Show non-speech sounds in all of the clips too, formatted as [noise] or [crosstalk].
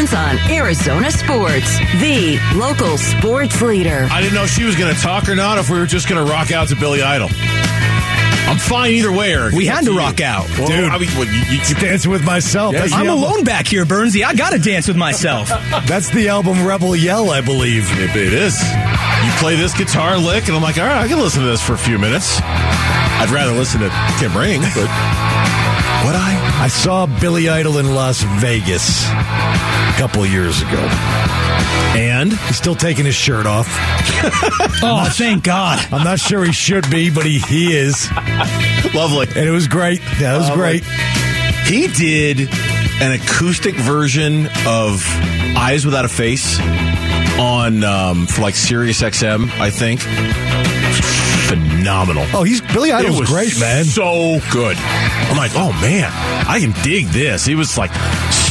afternoons on Arizona Sports, the local sports leader. I didn't know if she was going to talk or not, if we were just going to rock out to Billy Idol. I'm fine either way, Eric. We had up to you. rock out. Well, Dude. I mean, what, you, you, Dancing with myself. Yeah, I'm the album, alone back here, Bernsey. I gotta dance with myself. [laughs] that's the album Rebel Yell, I believe. it, it is. You play this guitar lick, and I'm like, all right, I can listen to this for a few minutes. I'd rather listen to Kim Ring, but would I? I saw Billy Idol in Las Vegas a couple years ago. And He's still taking his shirt off. [laughs] oh, thank God. I'm not sure he should be, but he, he is. lovely. And it was great. That it was great. He did an acoustic version of Eyes Without a Face on um, for like Sirius XM, I think. Phenomenal. Oh, he's Billy It Idol's was great, man. So good. I'm like, oh man, I can dig this. He was like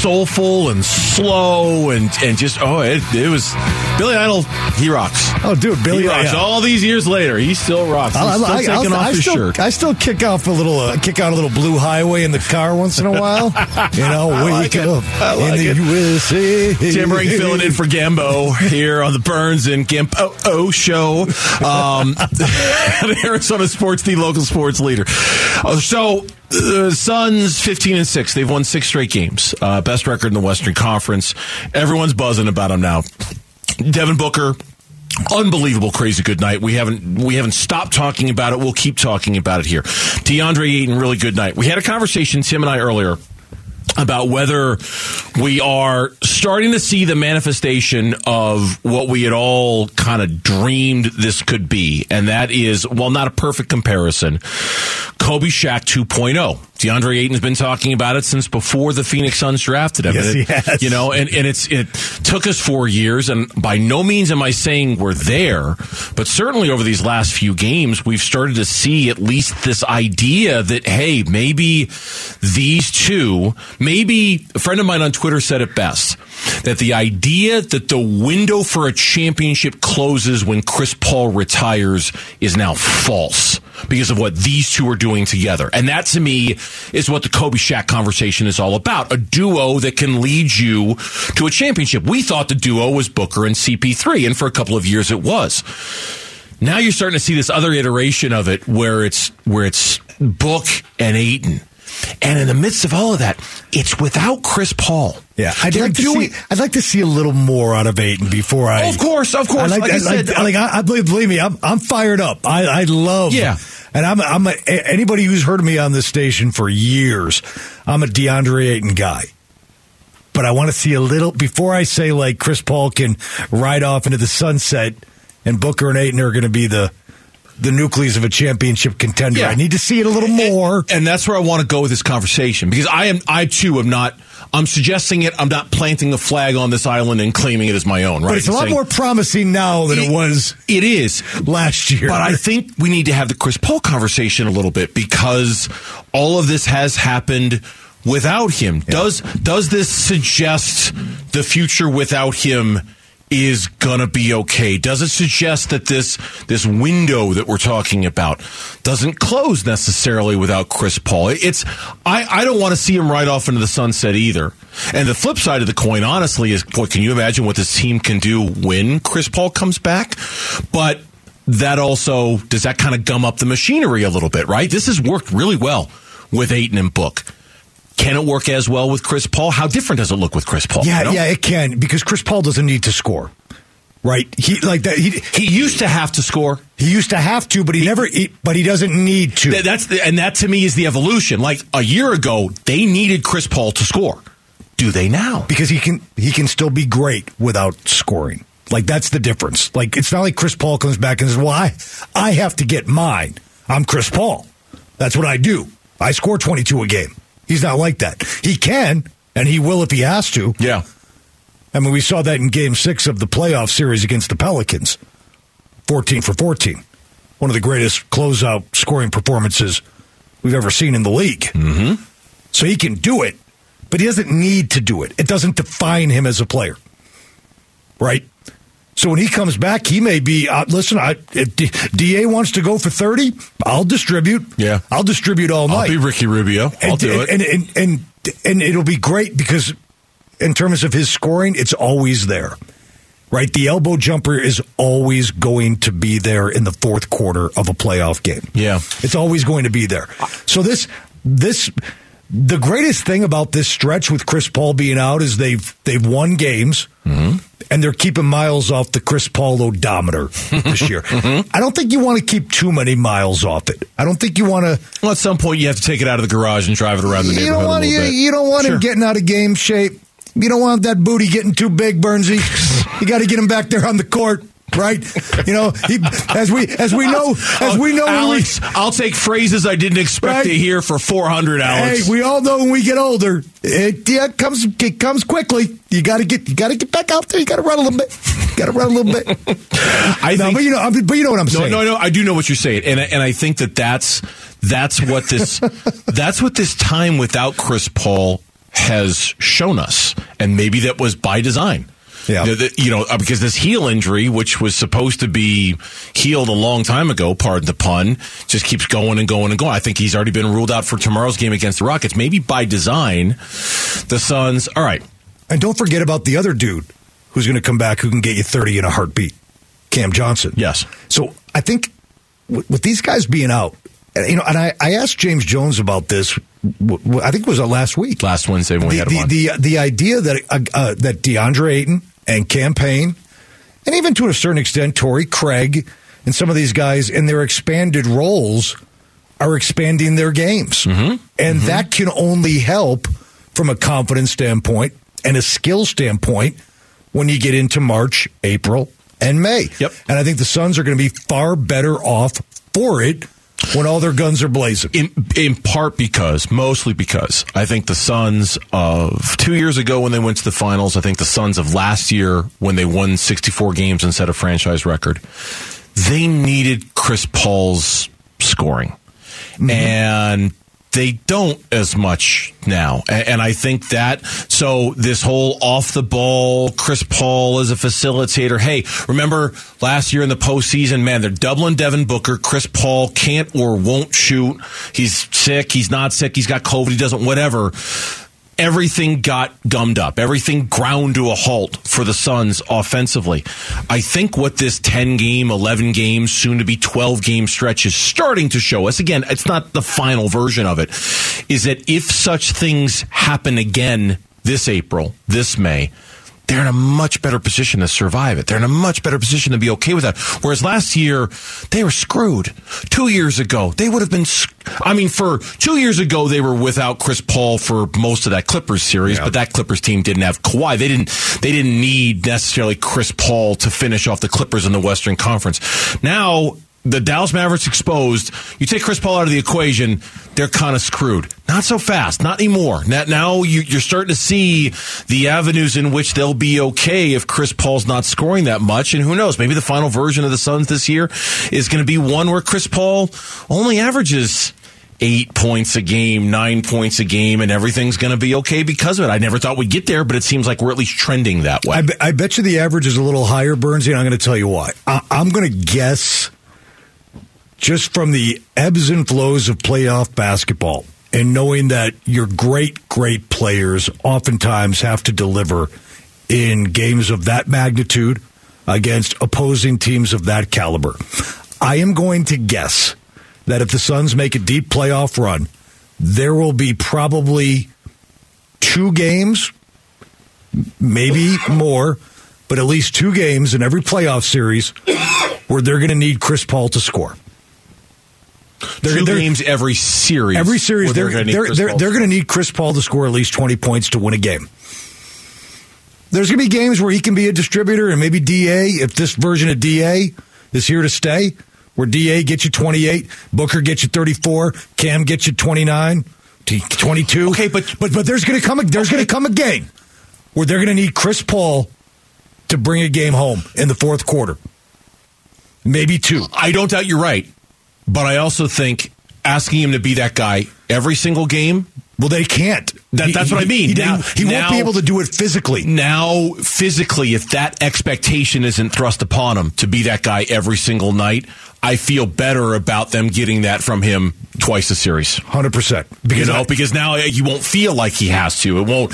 soulful and slow and and just oh, it, it was Billy Idol. He rocks. Oh, dude, Billy he rocks. yeah. All these years later, he still rocks. He's I, still I- I- taking I off his still, shirt. I still kick off a little, uh, kick out a little blue highway in the car once in a while. [laughs] You know, like wake it. up I like in it. the USA. Tim Ring filling in for Gambo here on the Burns and Gambo oh, show. Um, [laughs] Arizona Sports, the local sports leader. Uh, so, the Suns 15 and 6. They've won six straight games. Uh, best record in the Western Conference. Everyone's buzzing about him now. Devin Booker. Unbelievable, crazy good night. We haven't we haven't stopped talking about it. We'll keep talking about it here. DeAndre Ayton, really good night. We had a conversation, Tim and I earlier, about whether we are starting to see the manifestation of what we had all kind of dreamed this could be. And that is, well, not a perfect comparison, Kobe Shaq 2.0. DeAndre Ayton's been talking about it since before the Phoenix Suns drafted him. Yes, it- he has. You know, and, and it's it took us four years, and by no means am I saying we're there, but certainly over these last few games, we've started to see at least this idea that hey, maybe these two, maybe a friend of mine on Twitter said it best that the idea that the window for a championship closes when Chris Paul retires is now false because of what these two are doing together. And that to me is what the Kobe Shaq conversation is all about. A duo that can lead you to a championship. We thought the duo was Booker and CP3, and for a couple of years it was. Now you're starting to see this other iteration of it where it's where it's Book and Ayton. And in the midst of all of that, it's without Chris Paul. Yeah, I'd They're like to doing- see. I'd like to see a little more out of Ayton before I. Of course, of course. I like, Like I like, said, I, like, I, I believe, believe me, I'm, I'm fired up. I, I love. Yeah. and I'm, I'm a, anybody who's heard of me on this station for years. I'm a DeAndre Ayton guy. But I want to see a little before I say like Chris Paul can ride off into the sunset, and Booker and Ayton are going to be the the nucleus of a championship contender. Yeah. I need to see it a little more. And that's where I want to go with this conversation because I am, I too am not, I'm suggesting it. I'm not planting the flag on this island and claiming it as my own, right? But it's a lot saying- more promising now than it was It is. last year. But I think we need to have the Chris Paul conversation a little bit because all of this has happened without him. Does does this suggest the future without him is gonna be okay? Does it suggest that this this window that we're talking about doesn't close necessarily without Chris Paul? It's I, I don't want to see him right off into the sunset either. And the flip side of the coin, honestly, is boy, can you imagine what this team can do when Chris Paul comes back? But that also does that kind of gum up the machinery a little bit, right? This has worked really well with Ayton and Book. Can it work as well with Chris Paul? How different does it look with Chris Paul? Yeah, you know? yeah, it can because Chris Paul doesn't need to score, right? He like that. He He used to have to score. he used to have to, but he never. He, but he doesn't need to. Th- That's the, and that to me is the evolution. Like a year ago, they needed Chris Paul to score. Do they now? because he can he can still be great without scoring. Like that's the difference. Like it's not like Chris Paul comes back and says, "Well, I, I have to get mine. I'm Chris Paul. That's what I do. I score 22 a game." He's not like that. He can and he will if he has to. Yeah. I mean, we saw that in Game Six of the playoff series against the Pelicans, 14 for 14. One of the greatest closeout scoring performances we've ever seen in the league. Mm-hmm. So he can do it, but he doesn't need to do it. It doesn't define him as a player, right? So when he comes back, he may be. Uh, listen, I, if D- Da wants to go for thirty, I'll distribute. Yeah. I'll distribute all night. I'll be Ricky Rubio. I'll and, do it. and, and and and it'll be great because in terms of his scoring, it's always there. Right? The elbow jumper is always going to be there in the fourth quarter of a playoff game. Yeah. It's always going to be there. So this this the greatest thing about this stretch with Chris Paul being out is they've they've won games mm-hmm. and they're keeping miles off the Chris Paul odometer this year. [laughs] Mm-hmm. I don't think you want to keep too many miles off it. I don't think you want to Well, at some point, you have to take it out of the garage and drive it around the you neighborhood don't want you, you don't want Sure. him getting out of game shape. You don't want that booty getting too big, Bernsey. [laughs] you got to get him back there on the court, right? You know, he, as we as we know as we know when we- Alex, I'll take phrases I didn't expect Right. to hear for 400, Alex. Hey, we all know when we get older, it, yeah, it comes it comes quickly. You got to get you got to get back out there. You got to run a little bit. Got to run a little bit. [laughs] I no, think, but you know, but you know what I'm no, saying. no, no. I do know what you're saying, and and I think that that's that's what this [laughs] that's what this time without Chris Paul has shown us, and maybe that was by design. Yeah. You know, the- you know, uh, because this heel injury, which was supposed to be healed a long time ago, pardon the pun, just keeps going and going and going. I think he's already been ruled out for tomorrow's game against the Rockets. Maybe by design, the Suns. All right, And don't forget about the other dude who's going to come back who can get you 30 in a heartbeat, Cam Johnson. Yes. So I think with, with these guys being out, you know, and I, I asked James Jones about this. I think it was uh, last week. last Wednesday when we the, had him the, on. the the idea that uh, uh, that DeAndre Ayton and Cam Payne, and even to a certain extent Torrey Craig and some of these guys in their expanded roles are expanding their games, Mm-hmm. and that can only help from a confidence standpoint and a skill standpoint when you get into March, April, and May. Yep. And I think the Suns are going to be far better off for it when all their guns are blazing. in in part because, mostly because, I think the Suns of two years ago when they went to the finals, I think the Suns of last year when they won 64 games and set a franchise record, they needed Chris Paul's scoring. Mm-hmm. And they don't as much now. And I think that, so this whole off the ball, Chris Paul as a facilitator. Hey, remember last year in the postseason, man, they're doubling Devin Booker. Chris Paul can't or won't shoot. He's sick. He's not sick. He's got COVID. He doesn't, whatever everything got gummed up. Everything ground to a halt for the Suns offensively. I think what this 10 game, 11 game, soon to be 12 game stretch is starting to show us, again, it's not the final version of it, is that if such things happen again this April, this May, they're in a much better position to survive it. They're in a much better position to be okay with that. Whereas last year, they were screwed. Two years ago, they would have been. sc- I mean, for two years ago, they were without Chris Paul for most of that Clippers series, but that Clippers team didn't have Kawhi. They didn't. They didn't need necessarily Chris Paul to finish off the Clippers in the Western Conference. Now. The Dallas Mavericks exposed. You take Chris Paul out of the equation, they're kind of screwed. Not so fast, not anymore. Now, you, you're starting to see the avenues in which they'll be okay if Chris Paul's not scoring that much. And who knows? Maybe the final version of the Suns this year is going to be one where Chris Paul only averages eight points a game, nine points a game, and everything's going to be okay because of it. I never thought we'd get there, but it seems like we're at least trending that way. I, be- I bet you the average is a little higher, Burnsy, and I'm going to tell you why. I, I'm going to guess just from the ebbs and flows of playoff basketball and knowing that your great, great players oftentimes have to deliver in games of that magnitude against opposing teams of that caliber. I am going to guess that if the Suns make a deep playoff run, there will be probably two games maybe more, but at least two games in every playoff series where they're going to need Chris Paul to score. They're, 2 they're- games every series. every series they're they're Chris they're, they're going to need Chris Paul to score at least 20 points to win a game. There's going to be games where he can be a distributor and maybe DA if this version of DA is here to stay where DA gets you 28, Booker gets you 34, Cam gets you 29, 22. Okay, but- but but there's going to come a, there's going to come a game where they're going to need Chris Paul to bring a game home in the fourth quarter. Maybe two. I don't doubt you're right, but I also think asking him to be that guy every single game. Well, they can't. That, that's what I mean. He, now, he won't now- be able to do it physically. now physically if that expectation isn't thrust upon him to be that guy every single night i feel better about them getting that from him twice a series Hundred percent. you know because now uh, you won't feel like he has to it won't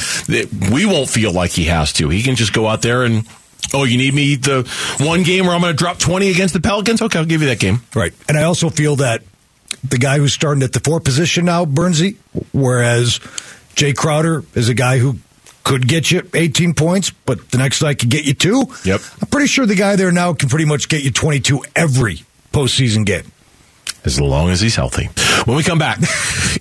we won't feel like he has to he can just go out there and oh you need me the one game where i'm going to drop 20 against the pelicans okay i'll give you that game Right. And I also feel that the guy who's starting at the four position now, Bernsey, whereas Jay Crowder is a guy who could get you 18 points, but the next night could get you two. Yep. I'm pretty sure the guy there now can pretty much get you 22 every postseason game. as long as he's healthy. When we come back,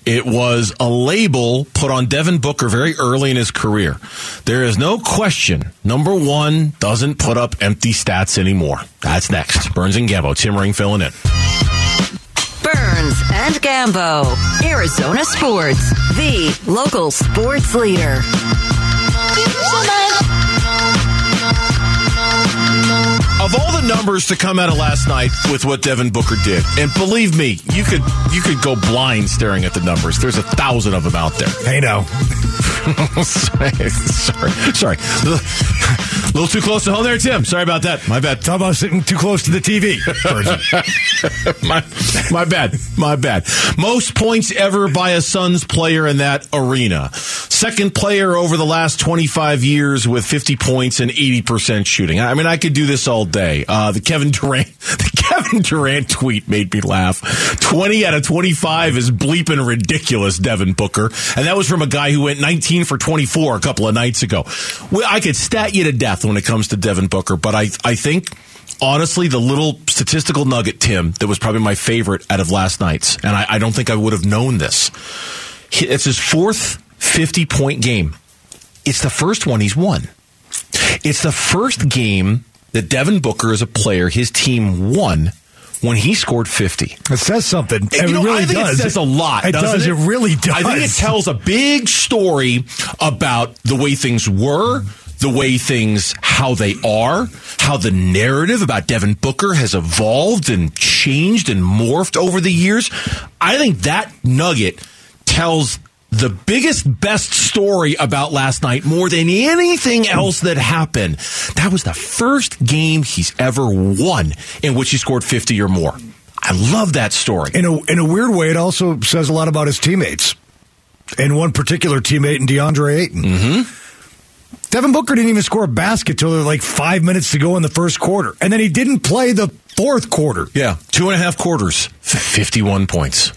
it was a label put on Devin Booker very early in his career. There is no question. Number one doesn't put up empty stats anymore. That's next. Burns and Gambo. Tim Ring filling in. Burns and Gambo. Arizona Sports, the local sports leader. Of all the numbers to come out of last night with what Devin Booker did, and believe me, you could you could go blind staring at the numbers. There's a thousand of them out there. Hey, now. [laughs] sorry, sorry, sorry. [laughs] A little too close to home there, Tim. Sorry about that. My bad. Talk about sitting too close to the TV. [laughs] [laughs] My, my bad. My bad. Most points ever by a Suns player in that arena. Second player over the last 25 years with 50 points and 80% shooting. I mean, I could do this all day. Uh, the Kevin Durant, [laughs] the Kevin Durant tweet made me laugh. 20 out of 25 is bleeping ridiculous, Devin Booker. And that was from a guy who went 19 for 24 a couple of nights ago. I could stat you to death when it comes to Devin Booker, but I, I think honestly, the little statistical nugget, Tim, that was probably my favorite out of last night's, and I, I don't think I would have known this. It's his fourth 50 point game. It's the first one he's won. It's the first game that Devin Booker, as a player, his team won when he scored 50. It says something. It You know, really I think does. it says a lot. It does. It? really does. I think it tells a big story about the way things were, the way things, how they are, how the narrative about Devin Booker has evolved and changed and morphed over the years. I think that nugget tells the biggest, best story about last night more than anything else that happened. That was the first game he's ever won in which he scored 50 or more. I love that story. in a in a weird way, it also says a lot about his teammates. And one particular teammate in DeAndre Ayton. Mm-hmm. Devin Booker didn't even score a basket till like five minutes to go in the first quarter, and then he didn't play the fourth quarter. Yeah, two and a half quarters, 51 points.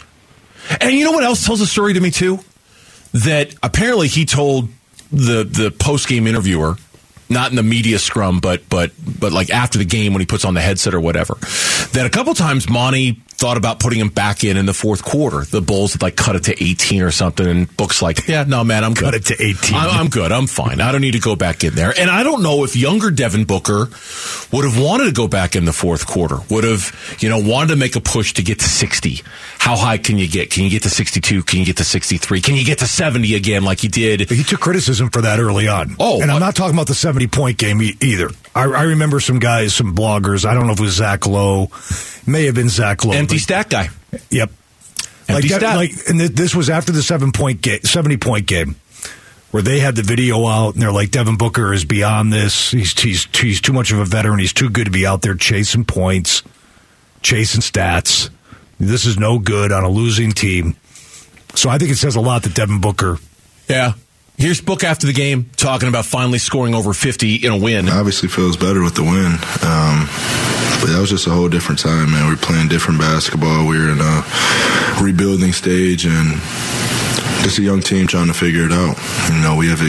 And you know what else tells a story to me, too? That apparently he told the, the post game interviewer, not in the media scrum, but, but, but like after the game when he puts on the headset or whatever, that a couple times Monty thought about putting him back in in the fourth quarter. The Bulls had like cut it to 18 or something, and Book's like, yeah, no, man, I'm good. Cut it to 18. I'm, I'm good. I'm fine. I don't need to go back in there. And I don't know if younger Devin Booker would have wanted to go back in the fourth quarter, would have, you know, wanted to make a push to get to 60. How high can you get? Can you get to 62? Can you get to 63? Can you get to 70 again like you did? He took criticism for that early on. Oh, and I'm not talking about the 70 point game e- either. I, I remember some guys, some bloggers. I don't know if it was Zach Lowe, may have been Zach Lowe. Empty but- stat guy. Yep. Empty like that, like, and th- this was after the seven point game, seventy point game, where they had the video out, and they're like, Devin Booker is beyond this. He's he's he's too much of a veteran. He's too good to be out there chasing points, chasing stats. This is no good on a losing team. So I think it says a lot that Devin Booker. Yeah. Here's Book after the game talking about finally scoring over 50 in a win. obviously feels better with the win. Um, but that was just a whole different time, man. We were playing different basketball. We were in a rebuilding stage and just a young team trying to figure it out. You know, we have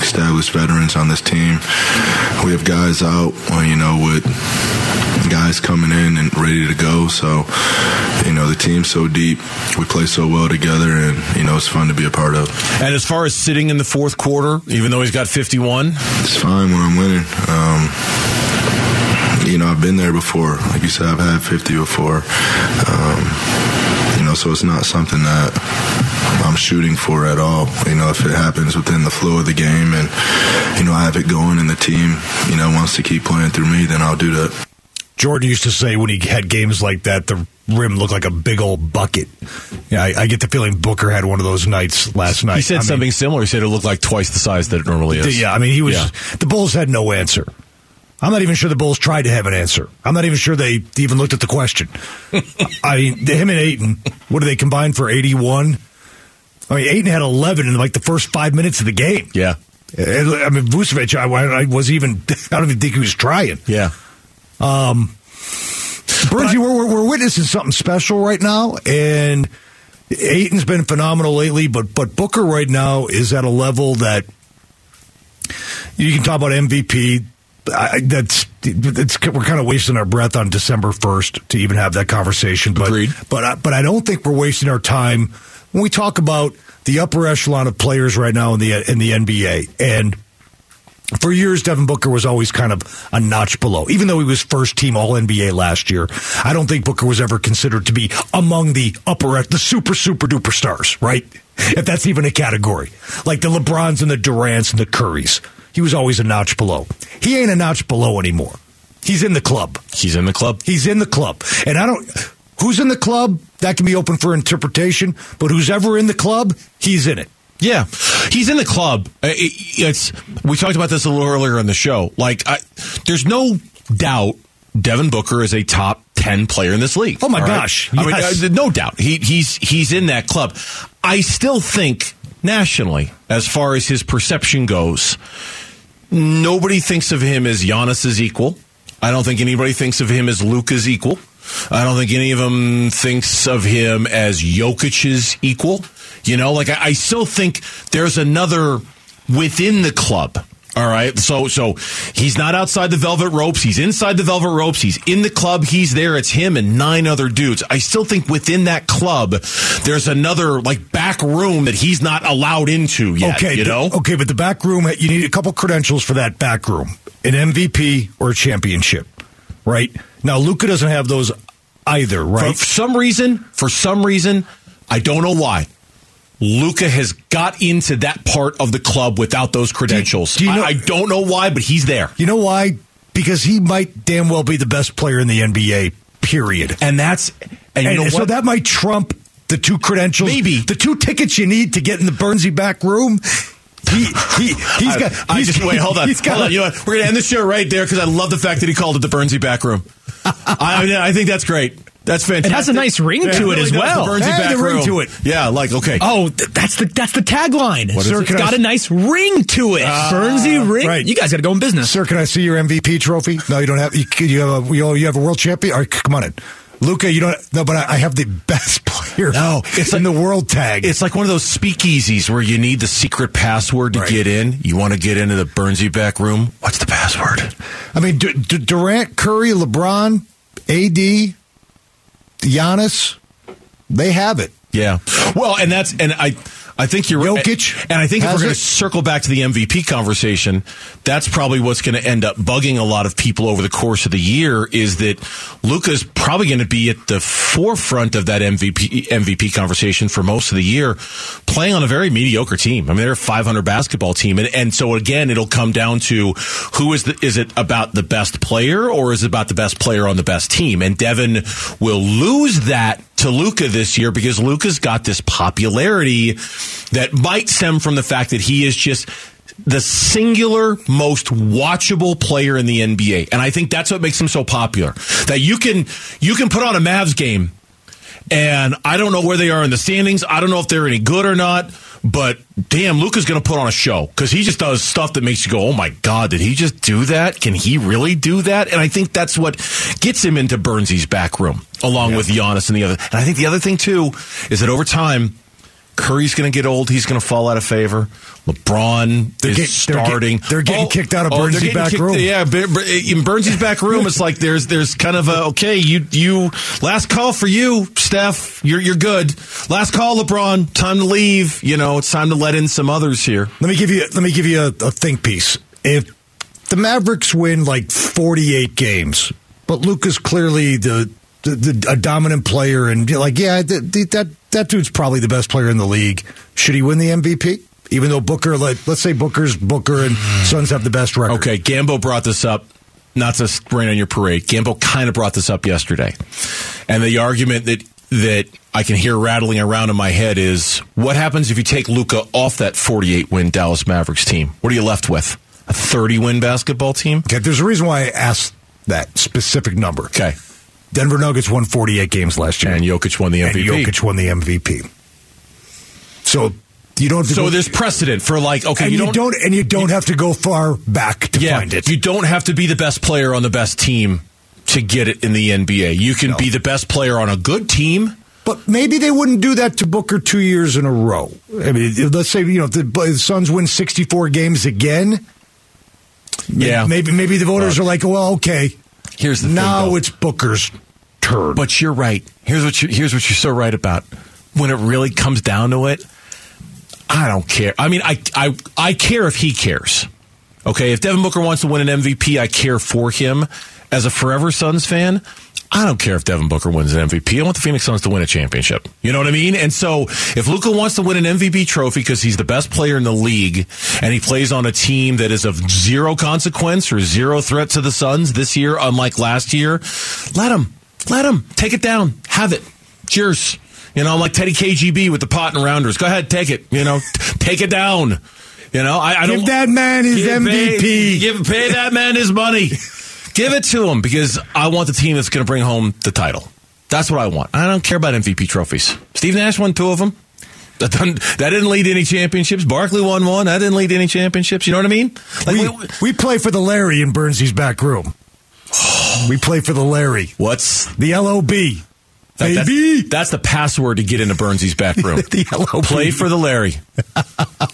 established veterans on this team. We have guys out, uh, you know, with guys coming in and ready to go. So, you know, the team's so deep. We play so well together, and, you know, it's fun to be a part of. And as far as sitting in the fourth quarter, even though he's got 51, It's fine when I'm winning. Um, you know, I've been there before. Like you said, I've had 50 before. Um, you know, so it's not something that I'm shooting for at all. You know, if it happens within the flow of the game and, you know, I have it going and the team, you know, wants to keep playing through me, then I'll do that. Jordan used to say when he had games like that, the rim looked like a big old bucket. Yeah, I, I get the feeling Booker had one of those nights last night. He said I mean, something similar. He said it looked like twice the size that it normally is. Yeah, I mean, he was. Yeah. The Bulls had no answer. I'm not even sure the Bulls tried to have an answer. I'm not even sure they even looked at the question. [laughs] I mean, him and Ayton, what do they combine for 81? I mean, Ayton had 11 in like the first five minutes of the game. Yeah. I mean, Vucevic, I, I was even, [laughs] I don't even think he was trying. Yeah. Um, Bernsey, we're, we're, we're witnessing something special right now, and Ayton's been phenomenal lately, but but Booker right now is at a level that you can talk about MVP. I, that's it's, we're kind of wasting our breath on December first to even have that conversation. But Agreed. but I, but I don't think we're wasting our time when we talk about the upper echelon of players right now in the in the NBA and for years, Devin Booker was always kind of a notch below. Even though he was first team All NBA last year, I don't think Booker was ever considered to be among the upper, the super, super duper stars, right? If that's even a category. Like the LeBrons and the Durants and the Currys. He was always a notch below. He ain't a notch below anymore. He's in the club. He's in the club. He's in the club. And I don't, who's in the club? That can be open for interpretation, but who's ever in the club, he's in it. Yeah, he's in the club. Uh, It's we talked about this a little earlier in the show. Like, I, there's no doubt Devin Booker is a top ten player in this league. Oh, my gosh, I mean, yes. uh, no doubt. He, he's he's in that club. I still think nationally, as far as his perception goes, nobody thinks of him as Giannis's equal. I don't think anybody thinks of him as Luka's equal. I don't think any of them thinks of him as Jokic's equal. You know, like I, I still think there's another within the club. All right. So so he's not outside the velvet ropes. He's inside the velvet ropes. He's in the club. He's there. It's him and nine other dudes. I still think within that club there's another like back room that he's not allowed into yet. Okay, You know? okay, but the back room, you need a couple credentials for that back room: an MVP or a championship, right? Now, Luka doesn't have those either, right? For some reason, for some reason, I don't know why. Luka has got into that part of the club without those credentials. do you know- I, I don't know why, but he's there. you know why? Because he might damn well be the best player in the NBA. Period. And that's and, And, you know so what? that might trump the two credentials, Maybe. the two tickets you need to get in the Bernsey back room. He he he's got. I he's- just wait. Hold on. He's got. hold on. You know what? We're gonna end the show right there because I love the fact that he called it the Bernsey back room. [laughs] I, I, I think that's great. That's fantastic. It has a nice ring to it really as does, well. The Bernsey Hey, back the ring room. to it. Yeah, like okay. Oh, th- that's the that's the tagline. What is Sir, it? it's Can I got s- a nice ring to it. Ah, Bernsey ring. right. You guys got to go in business. Sir, can I see your MVP trophy? No, you don't have. You, you have a you you have a world champion. All right, come on in, Luka. You don't. No, but I, I have the best [laughs] player. No, it's in like- the world tag. It's like one of those speakeasies where you need the secret password to Right. get in. You want to get into the Bernsey back room. What's the password? I mean, D- D- Durant, Curry, LeBron, AD, Giannis, they have it. Yeah. Well, and that's and I I think you're Jokic and I think if we're going to circle back to the MVP conversation, that's probably what's going to end up bugging a lot of people over the course of the year is that Luka's probably going to be at the forefront of that MVP MVP conversation for most of the year, playing on a very mediocre team. I mean, they're a 500 basketball team, and and so again, it'll come down to who is the is it about the best player or is it about the best player on the best team? And Devin will lose that to Luka this year because Luka's got this popularity that might stem from the fact that he is just the singular most watchable player in the NBA. And I think that's what makes him so popular. That you can you can put on a Mavs game and I don't know where they are in the standings. I don't know if they're any good or not. But damn, Luka's going to put on a show because he just does stuff that makes you go, "Oh my god, did he just do that? Can he really do that?" And I think that's what gets him into Burnsy's back room, along with Giannis and the other. And I think the other thing too is that over time, Curry's going to get old. He's going to fall out of favor. LeBron They're is get- they're get- starting. they're getting oh, kicked out of oh, they're Burnsy's back kicked- room. Yeah, in Burnsy's back room, it's like there's there's kind of a okay. You you last call for you, Steph. You're you're good. Last call, LeBron. Time to leave. You know, it's time to let in some others here. Let me give you. Let me give you a, a think piece. If the Mavericks win like forty-eight games, but Luka's clearly the, the, the a dominant player, and like, yeah, th- th- that that dude's probably the best player in the league. Should he win the MVP? Even though Booker, like, let's say Booker's Booker and Suns have the best record. Okay, Gambo brought this up. not to rain on your parade, Gambo kind of brought this up yesterday. And the argument that that I can hear rattling around in my head is what happens if you take Luka off that 48 win Dallas Mavericks team? What are you left with? A 30 win basketball team? Okay, there's a reason why I asked that specific number. Okay. Denver Nuggets won 48 games last year. And Jokic won the And MVP. Jokic won the MVP. So you don't have to So go, there's precedent for like, okay, and you you don't, don't, and you don't have to go far back to yeah, find it. You don't have to be the best player on the best team to get it in the NBA. You can No. be the best player on a good team. But maybe they wouldn't do that to Booker two years in a row. I mean, let's say you know the, the Suns win sixty four games again. Yeah. maybe maybe the voters are like, well, okay, Here's the thing, now though. it's Booker's turn. But you're right. Here's what you here's what you're so right about. When it really comes down to it, I don't care. I mean, I I I care if he cares. Okay, if Devin Booker wants to win an MVP, I care for him. As a Forever Suns fan, I don't care if Devin Booker wins an MVP. I want the Phoenix Suns to win a championship. You know what I mean? And so, if Luka wants to win an MVP trophy because he's the best player in the league and he plays on a team that is of zero consequence or zero threat to the Suns this year, unlike last year, let him. Let him. Take it down. Have it. Cheers. You know, I'm like Teddy KGB with the pot and rounders. Go ahead, take it. You know, [laughs] take it down. You know, I, I Give don't. that man his Give- MVP. Pay, give pay that man his money. [laughs] give it to him because I want the team that's going to bring home the title. That's what I want. I don't care about MVP trophies. Steve Nash won two of them. [laughs] That didn't, that didn't lead to any championships. Barkley won one. That didn't lead to any championships. You know what I mean? Like we, we- we play for the Larry in Burnsy's back room. [sighs] We play for the Larry, what's the LOB, that- that's, baby. that's the password to get into Burnsy's back room. [laughs] The LOB. Play for the Larry.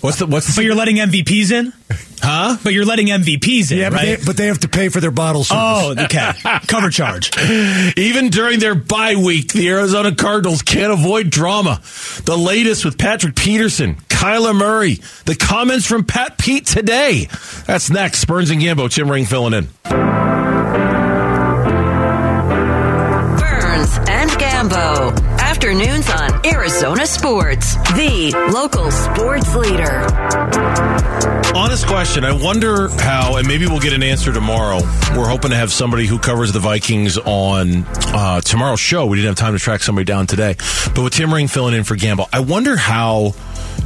What's the what's But the you're letting MVPs in? huh? But you're letting MVPs in, Yeah, but, they, but they have to pay for their bottle service. oh, okay. Cover charge. [laughs] Even during their bye week, the Arizona Cardinals can't avoid drama. The latest with Patrick Peterson, Kyler Murray, the comments from Pat Pete today. That's next. Burns and Gambo, Tim Ring filling in. Gambo. Afternoons on Arizona Sports, the local sports leader. Honest question. I wonder how, and maybe we'll get an answer tomorrow. We're hoping to have somebody who covers the Vikings on uh, tomorrow's show. We didn't have time to track somebody down today. But with Tim Ring filling in for Gambo, I wonder how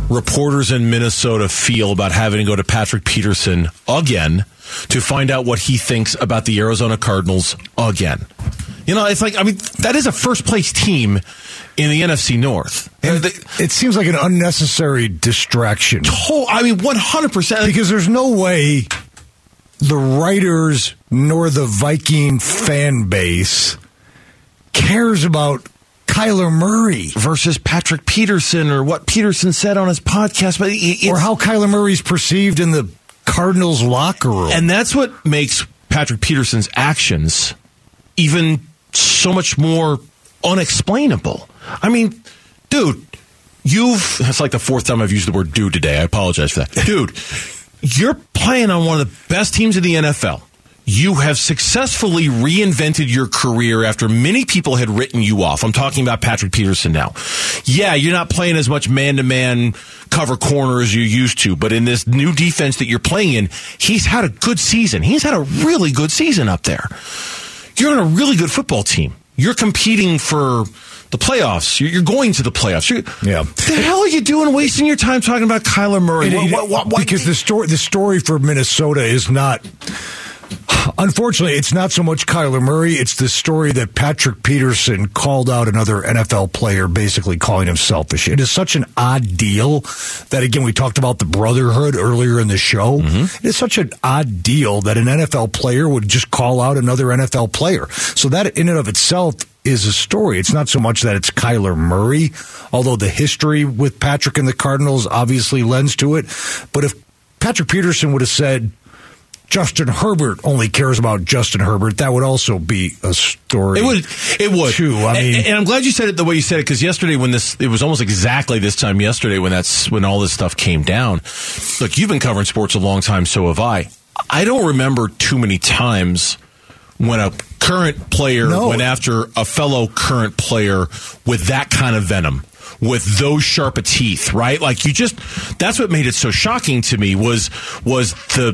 reporters in Minnesota feel about having to go to Patrick Peterson again to find out what he thinks about the Arizona Cardinals again. You know, it's like, I mean, that is a first place team in the NFC North. And They- it seems like an unnecessary distraction Oh, I mean, 100%. because there's no way the writers nor the Viking fan base cares about Kyler Murray versus Patrick Peterson or what Peterson said on his podcast, but it- or how Kyler Murray's perceived in the Cardinals locker room. and that's what makes Patrick Peterson's actions even so much more unexplainable. I mean, dude, you've it's like the fourth time I've used the word dude today. I apologize for that. [laughs] Dude, you're playing on one of the best teams in the NFL. You have successfully reinvented your career after many people had written you off. I'm talking about Patrick Peterson now. Yeah, you're not playing as much man to man cover corner as you used to, but in this new defense that you're playing in, he's had a good season. He's had a really good season up there. You're on a really good football team. You're competing for the playoffs. You're, you're going to the playoffs. You're, Yeah. The hell are you doing wasting your time talking about Kyler Murray? What- it- what- what- what- because the story the story for Minnesota is not unfortunately it's not so much Kyler Murray it's the story that Patrick Peterson called out another NFL player basically calling him selfish it is such an odd deal that again we talked about the brotherhood earlier in the show Mm-hmm. it is such an odd deal that an NFL player would just call out another NFL player so that in and of itself is a story. It's not so much that it's Kyler Murray, although the history with Patrick and the Cardinals obviously lends to it. But if Patrick Peterson would have said Justin Herbert only cares about Justin Herbert, that would also be a story. It would. It would. Too. I And- mean- and, I'm glad you said it the way you said it because yesterday when this, it was almost exactly this time yesterday when that's when all this stuff came down. Look, you've been covering sports a long time, so have I. I don't remember too many times when a current player No. went after a fellow current player with that kind of venom. With those sharp of teeth, right? Like you just that's what made it so shocking to me was was the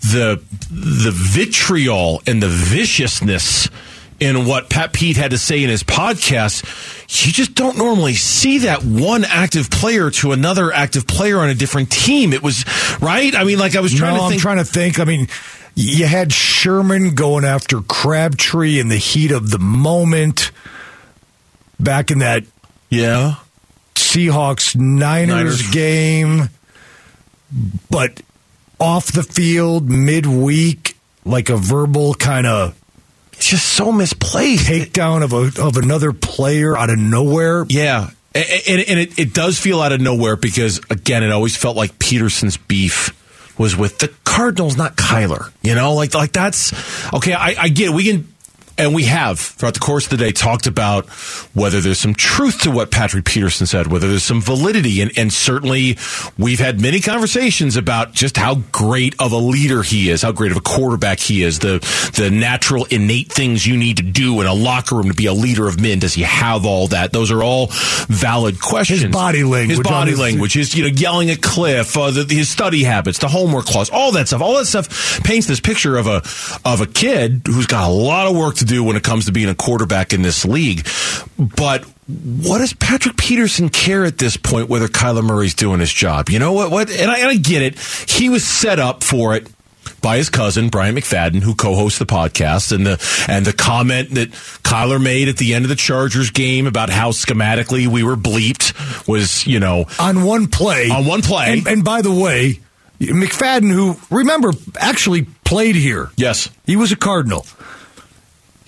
the the vitriol and the viciousness in what Pat Pete had to say in his podcast. You just don't normally see that one active player to another active player on a different team. It was right. I mean, like I was trying no, to think. I'm trying to think. I mean, you had Sherman going after Crabtree in the heat of the moment back in that yeah. Seahawks Niners, game, but off the field midweek, like a verbal kind of It's just so misplaced. takedown of a of another player out of nowhere. Yeah. And, and, and it, it does feel out of nowhere because, again, it always felt like Peterson's beef was with the Cardinals, not Kyler. You know, like like that's okay. I, I get it. We can. And we have throughout the course of the day talked about whether there's some truth to what Patrick Peterson said, whether there's some validity, and, and certainly we've had many conversations about just how great of a leader he is, how great of a quarterback he is, the the natural innate things you need to do in a locker room to be a leader of men. Does he have all that? Those are all valid questions. His body language his body language, his you know yelling at Cliff, uh, the, his study habits, the homework clause, all that stuff. All that stuff paints this picture of a of a kid who's got a lot of work to do when it comes to being a quarterback in this league. But what does Patrick Peterson care at this point whether Kyler Murray's doing his job? You know what? What? And I, and I get it. He was set up for it by his cousin Bryant McFadden, who co-hosts the podcast, and the and the comment that Kyler made at the end of the Chargers game about how schematically we were bleeped was, you know, on one play. On one play. And, and by the way, McFadden, who remember actually played here. yes, He was a Cardinal.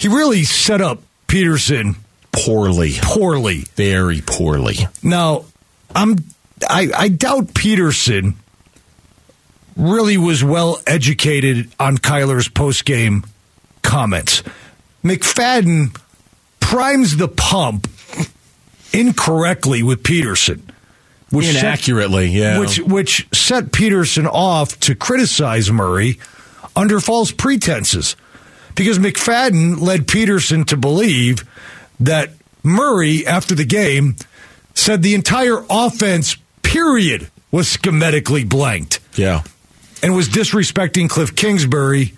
He really set up Peterson poorly, poorly. very poorly. Now, I'm I, I doubt Peterson really was well educated on Kyler's post game comments. McFadden primes the pump incorrectly with Peterson. Which set- Inaccurately, yeah. which which set Peterson off to criticize Murray under false pretenses because McFadden led Peterson to believe that Murray after the game said the entire offense period was schematically blanked yeah. and was disrespecting Cliff Kingsbury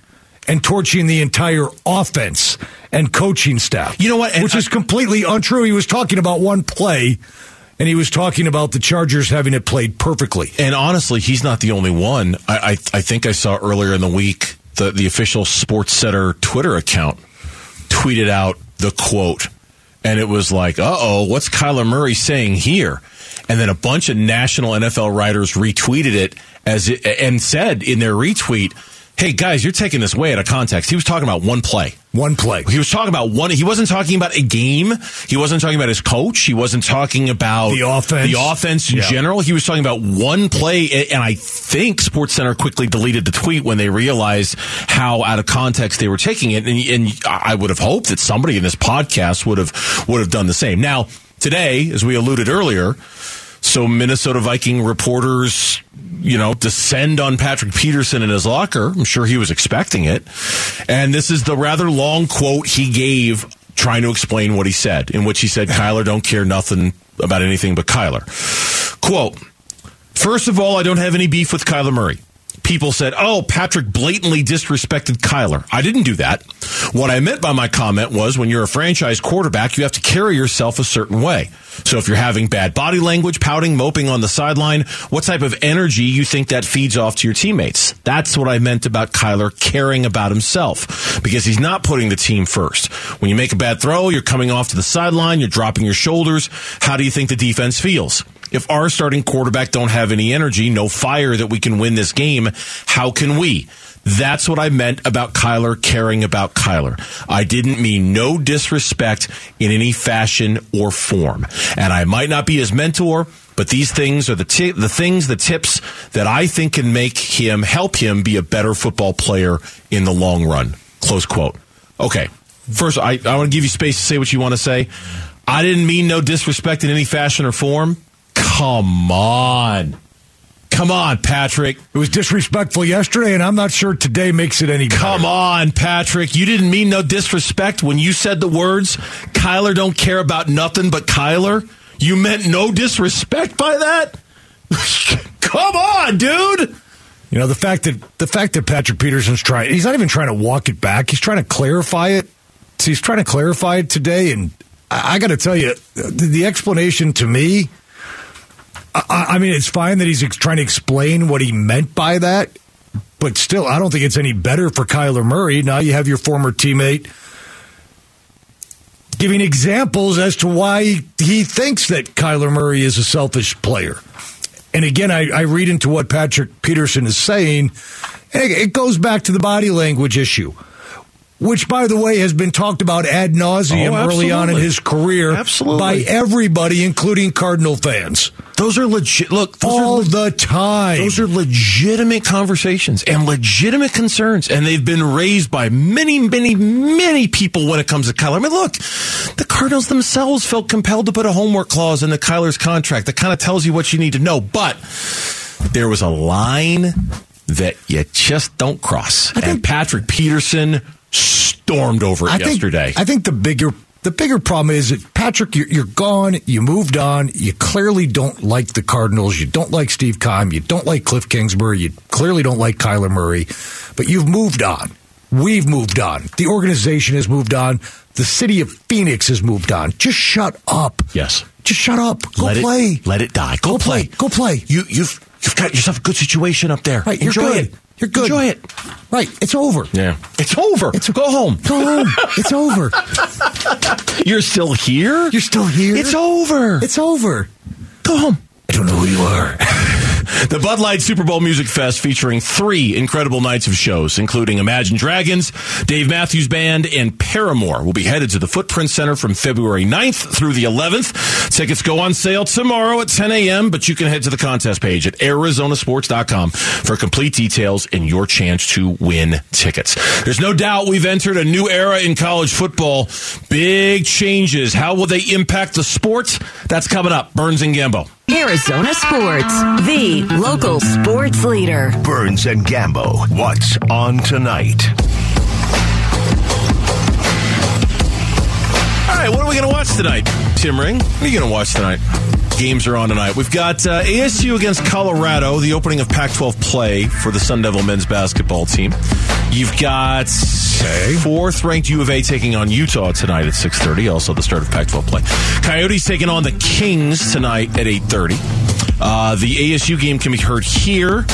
and torching the entire offense and coaching staff. You know what? And Which I- is completely untrue. He was talking about one play and he was talking about the Chargers having it played perfectly. And honestly, he's not the only one. I, I, I think I saw earlier in the week the, the official SportsCenter Twitter account tweeted out the quote. And it was like, uh oh, what's Kyler Murray saying here? And then a bunch of national NFL writers retweeted it as it, and said in their retweet, hey guys, you're taking this way out of context. He was talking about one play. One play. He was talking about one. He wasn't talking about a game. He wasn't talking about his coach. He wasn't talking about The offense. The offense in Yeah. general. He was talking about one play, and I think SportsCenter quickly deleted the tweet when they realized how out of context they were taking it. And, and I would have hoped that somebody in this podcast would have would have done the same. Now today, as we alluded earlier, so Minnesota Viking reporters, you know, descend on Patrick Peterson in his locker. I'm sure he was expecting it. And this is the rather long quote he gave trying to explain what he said, in which he said, Kyler don't care nothing about anything but Kyler. Quote, First of all, I don't have any beef with Kyler Murray. People said, oh, Patrick blatantly disrespected Kyler. I didn't do that. What I meant by my comment was when you're a franchise quarterback, you have to carry yourself a certain way. So if you're having bad body language, pouting, moping on the sideline, what type of energy you think that feeds off to your teammates? That's what I meant about Kyler caring about himself because he's not putting the team first. When you make a bad throw, you're coming off to the sideline, you're dropping your shoulders. How do you think the defense feels? If our starting quarterback don't have any energy, no fire that we can win this game, how can we? That's what I meant about Kyler caring about Kyler. I didn't mean no disrespect in any fashion or form. And I might not be his mentor, but these things are the ti- the things, the tips that I think can make him help him be a better football player in the long run. Close quote. Okay. First, I, I want to give you space to say what you want to say. I didn't mean no disrespect in any fashion or form. Come on. Come on, Patrick. It was disrespectful yesterday, and I'm not sure today makes it any better. Come on, Patrick. You didn't mean no disrespect when you said the words, Kyler don't care about nothing but Kyler. You meant no disrespect by that? [laughs] Come on, dude. You know the fact that the fact that Patrick Peterson's trying he's not even trying to walk it back. He's trying to clarify it. So he's trying to clarify it today and I, I got to tell you the, the explanation to me I, I mean it's fine that he's ex- trying to explain what he meant by that, but still I don't think it's any better for Kyler Murray. Now you have your former teammate giving examples as to why he thinks that Kyler Murray is a selfish player. And again, I, I read into what Patrick Peterson is saying, it, it goes back to the body language issue, which, by the way, has been talked about ad nauseum Oh, early on in his career Absolutely. by everybody, including Cardinal fans, Those are legit. Look, those are all leg- the time. Those are legitimate conversations and legitimate concerns, and they've been raised by many, many, many people when it comes to Kyler. I mean, look, the Cardinals themselves felt compelled to put a homework clause in the Kyler's contract that kind of tells you what you need to know, but there was a line that you just don't cross. and Patrick Peterson stormed over it I think, yesterday. I think the bigger the bigger problem is that Patrick, you're, you're gone. You moved on. You clearly don't like the Cardinals. You don't like Steve Keim. You don't like Cliff Kingsbury. You clearly don't like Kyler Murray. But you've moved on. We've moved on. The organization has moved on. The city of Phoenix has moved on. Just shut up. yes. Just shut up. Go let play. It, let it die. Go, Go play. Go play. You, you've you've got yourself a good situation up there. Right, you're Enjoy good. it. You're good. Enjoy it. Right. It's over. Yeah. It's over. It's go home. Go home. it's over. [laughs] You're still here? You're still here. It's over. It's over. go home. I don't know who you are. The Bud Light Super Bowl Music Fest featuring three incredible nights of shows, including Imagine Dragons, Dave Matthews Band, and Paramore will be headed to the Footprint Center from February 9th through the 11th. Tickets go on sale tomorrow at 10 a.m., but you can head to the contest page at arizonasports.com for complete details and your chance to win tickets. There's no doubt we've entered a new era in college football. Big changes. How will they impact the sport? That's coming up. Burns and Gambo. Arizona Sports, the local sports leader. Burns and Gambo. What's on tonight? All right, what are we going to watch tonight, Tim Ring? What are you going to watch tonight? Games are on tonight. We've got uh, ASU against Colorado, the opening of Pac 12 play for the Sun Devil men's basketball team. You've got fourth ranked U of A taking on Utah tonight at 6.30, also the start of Pac 12 play. Coyotes taking on the Kings tonight at 8.30. Uh, the ASU game can be heard here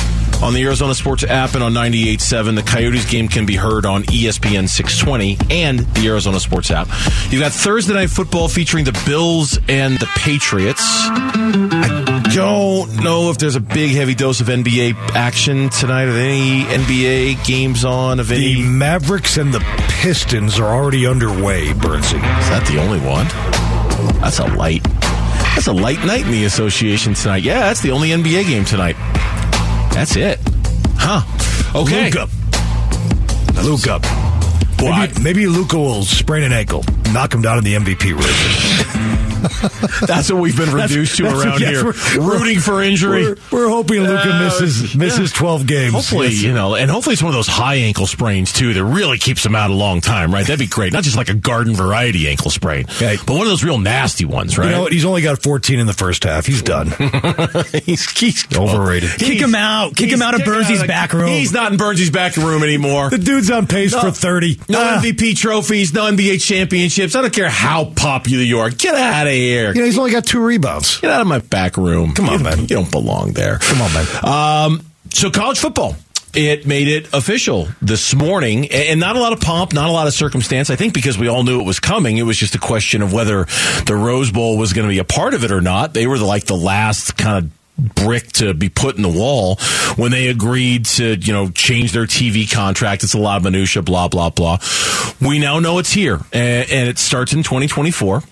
on the Arizona Sports app and on 98.7. The Coyotes game can be heard on ESPN 620 and the Arizona Sports app. You've got Thursday Night Football featuring the Bills and the Patriots. I don't know if there's a big, heavy dose of NBA action tonight. Are there any NBA games on of any? The Mavericks and the Pistons are already underway, Burnsy. Is that the only one? That's a light. That's a light night in the association tonight. Yeah, that's the only NBA game tonight. That's it. Huh. Okay. Luka. Luka. Boy, I- Maybe, maybe Luka will sprain an ankle, knock him down in the MVP race. [laughs] [laughs] That's what we've been reduced to that's- around yes, here. we're- we're- Rooting for injury. We're, we're hoping Luka Uh, misses misses yeah. twelve games. Hopefully, Yes. you know, and hopefully it's one of those high ankle sprains too that really keeps him out a long time, right? That'd be great. Not just like a garden variety ankle sprain, Yeah. but one of those real nasty ones, right? You know what? He's only got 14 in the first half. He's done. [laughs] he's, he's [laughs] Overrated. He's- Kick him out. Kick him out of kick Burnsy's back room. He's not in Burnsy's back room anymore. the dude's on pace No. for 30. No Ah. MVP trophies, no NBA championships. I don't care how popular you are. Get out of here. You know, he's only got two rebounds. Get out of my back room. Come on, You- man. You don't belong there. Come on, man. Um, so college football. It made it official this morning, and not a lot of pomp, not a lot of circumstance. I think because we all knew it was coming, it was just a question of whether the Rose Bowl was going to be a part of it or not. They were the, like the last kind of brick to be put in the wall when they agreed to, you know, change their TV contract. It's a lot of minutia, blah blah blah. We now know it's here, and, and it starts in 2024.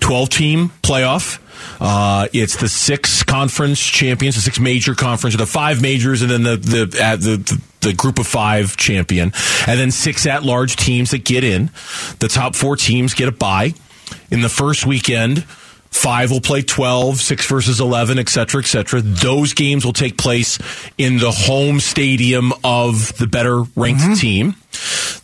12 team playoff. Uh, it's the six conference champions, the six major conference, or the five majors, and then the the, uh, the the the group of five champion, and then six at large teams that get in. The top four teams get a bye in the first weekend. Five will play 12, six versus 11, et cetera, et cetera. Those games will take place in the home stadium of the better ranked team.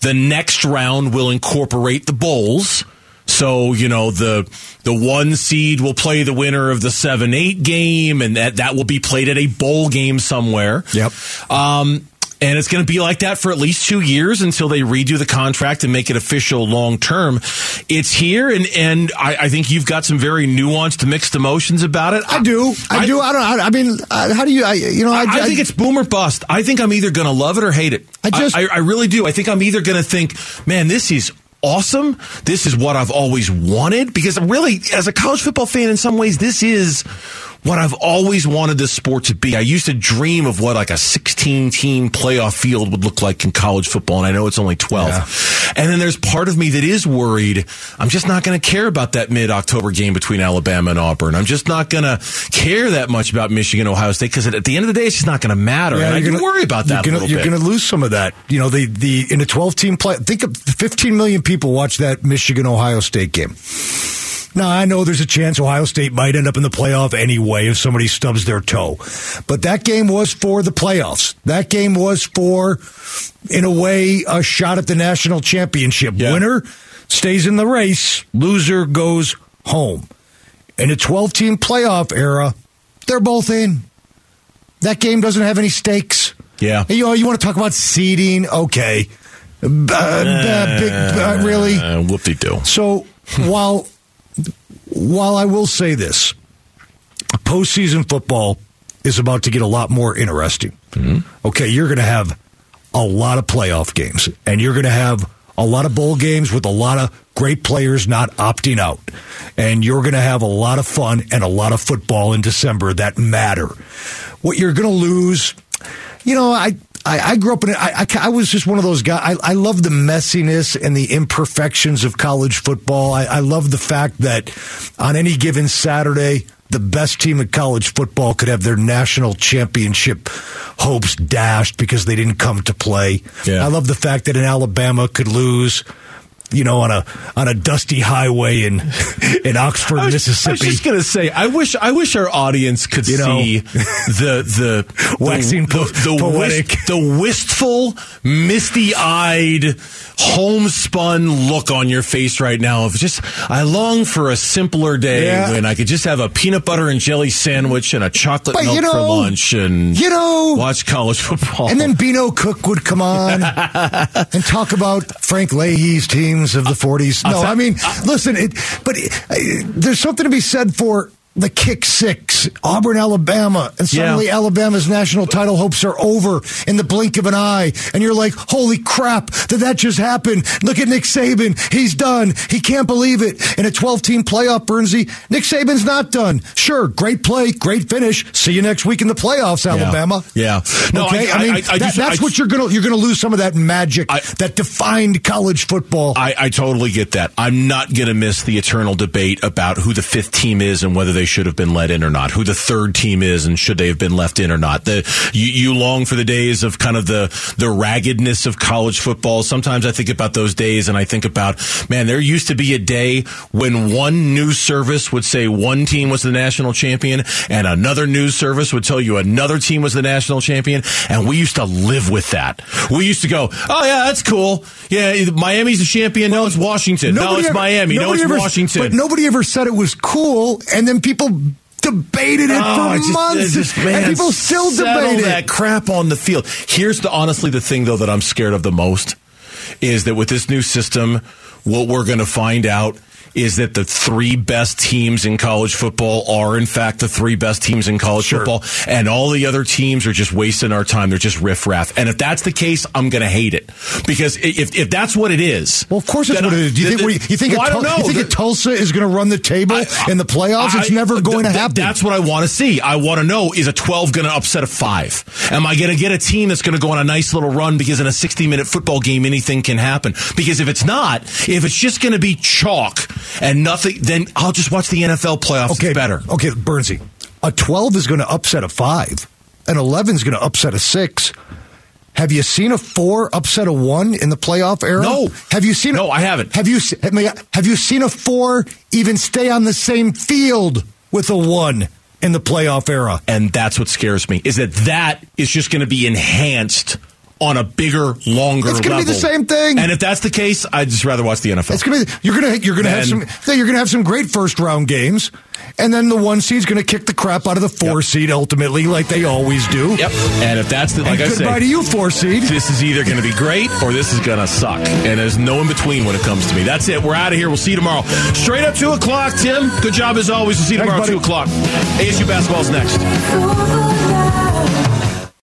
The next round will incorporate the bowls. So, you know, the the one seed will play the winner of the 7-8 game and that that will be played at a bowl game somewhere. Yep. Um and it's going to be like that for at least two years until they redo the contract and make it official long term. It's here, and and I, I think you've got some very nuanced, mixed emotions about it. I do. I, do. I don't. I, I mean, uh, how do you? I, you know, I, I, think it's boom or bust. I think I'm either going to love it or hate it. I just- I, I really do. I think I'm either going to think, man, this is awesome. This is what I've always wanted. Because really, as a college football fan, in some ways, this is what I've always wanted this sport to be. I used to dream of what like a 16 team playoff field would look like in college football, and I know it's only 12. And then there's part of me that is worried. I'm just not going to care about that mid October game between Alabama and Auburn. I'm just not going to care that much about Michigan, Ohio State, because at the end of the day, it's just not going to matter. and I gonna- worry about that You're gonna, little you're bit. going to lose some of that. You know, the the in a 12 team play. Think of 15 million people watch that Michigan Ohio State game. Now I know there's a chance Ohio State might end up in the playoff anyway if somebody stubs their toe, but that game was for the playoffs. That game was for, in a way, a shot at the national championship. Yeah. Winner stays in the race. Loser goes home. In a 12 team playoff era, they're both in. That game doesn't have any stakes. Yeah. You know, you want to talk about seeding? Okay. Uh, uh, big, uh, really? Uh, whoop-de-doo. So while while I will say this, postseason football is about to get a lot more interesting. Mm-hmm. Okay, you're going to have a lot of playoff games, and you're going to have a lot of bowl games with a lot of great players not opting out, and you're going to have a lot of fun and a lot of football in December that matter. What you're going to lose, you know, I. I, I grew up in it. I, I, I was just one of those guys. I, I love the messiness and the imperfections of college football. I, I love the fact that on any given Saturday, the best team in college football could have their national championship hopes dashed because they didn't come to play. Yeah. I love the fact that in Alabama could lose, you know, on a on a dusty highway in [laughs] in Oxford, I was, I Mississippi. was just gonna say, I wish, I wish our audience could You know. see the the [laughs] Waxing the, po- the, the, poetic. wist- the wistful, misty-eyed, homespun look on your face right now. Of just, I long for a simpler day Yeah. when I could just have a peanut butter and jelly sandwich and a chocolate But milk you for know- lunch and you know, watch college football. And then Beano Cook would come on [laughs] and talk about Frank Leahy's of the 40s. No, I mean, listen, it, but uh, there's something to be said for the kick six, Auburn, Alabama, and suddenly Yeah. Alabama's national title hopes are over in the blink of an eye. And you're like, holy crap, did that just happen? Look at Nick Saban. He's done. He can't believe it. In a 12 team playoff, Burnsy, Nick Saban's not done. Sure, great play, great finish. See you next week in the playoffs, Alabama. Yeah. No, okay, I- I, mean I- I that- that's I- what you're gonna you're gonna lose some of that magic I- that defined college football. I, I totally get that. I'm not going to miss the eternal debate about who the fifth team is and whether they should have been let in or not. Who the third team is and should they have been left in or not. The you, you long for the days of kind of the the raggedness of college football. Sometimes I think about those days and I think about man, there used to be a day when one news service would say one team was the national champion and another news service would tell you another team was the national champion, and we used to live with that. We used to go, oh yeah, that's cool. Yeah, Miami's the champion. No, it's Washington. No, it's ever- Miami. No, it's ever- Washington. But nobody ever said it was cool, and then people debated it Oh, for just- months, just, man, and people still debate that crap on the field. Here's the honestly the thing though that I'm scared of the most is that with this new system, what we're going to find out is that the three best teams in college football are in fact the three best teams in college football, and all the other teams are just wasting our time. They're just riffraff. And if that's the case, I'm going to hate it because if if that's what it is, Well, of course then what it I- is. Do you think, then- what do you, think, well, a I don't know. you think a The- Tulsa is going to run the table I- in the playoffs? it's never going to happen. That's what I want to see. I want to know is a 12 going to upset a 5? Am I going to get a team that's going to go on a nice little run because in a 60 minute football game anything can happen? Because if it's not, if it's just going to be chalk and nothing, then I'll just watch the NFL playoffs. okay, It's better. Okay, Burnsy, a 12 is going to upset a 5. An 11 is going to upset a 6. Have you seen a 4 upset a 1 in the playoff era? No. Have you seen No, I haven't. Have you have you seen a 4 even stay on the same field with a 1 in the playoff era? And that's what scares me is that that is just going to be enhanced on a bigger, longer It's gonna level. be the same thing. And if that's the case, I'd just rather watch the NFL. It's gonna be, you're gonna you're gonna have some you're gonna have some great first round games, and then the one seed's gonna kick the crap out of the four Yep. seed ultimately, like they always do. Yep. And if that's the like and I goodbye said, to you, four seed. this is either going to be great or this is going to suck. And there's no in between when it comes to me. That's it. We're out of here. We'll see you tomorrow. Straight up 2 o'clock, Tim. Good job as always. We'll see you Thanks, tomorrow at 2 o'clock. ASU basketball's next. For the love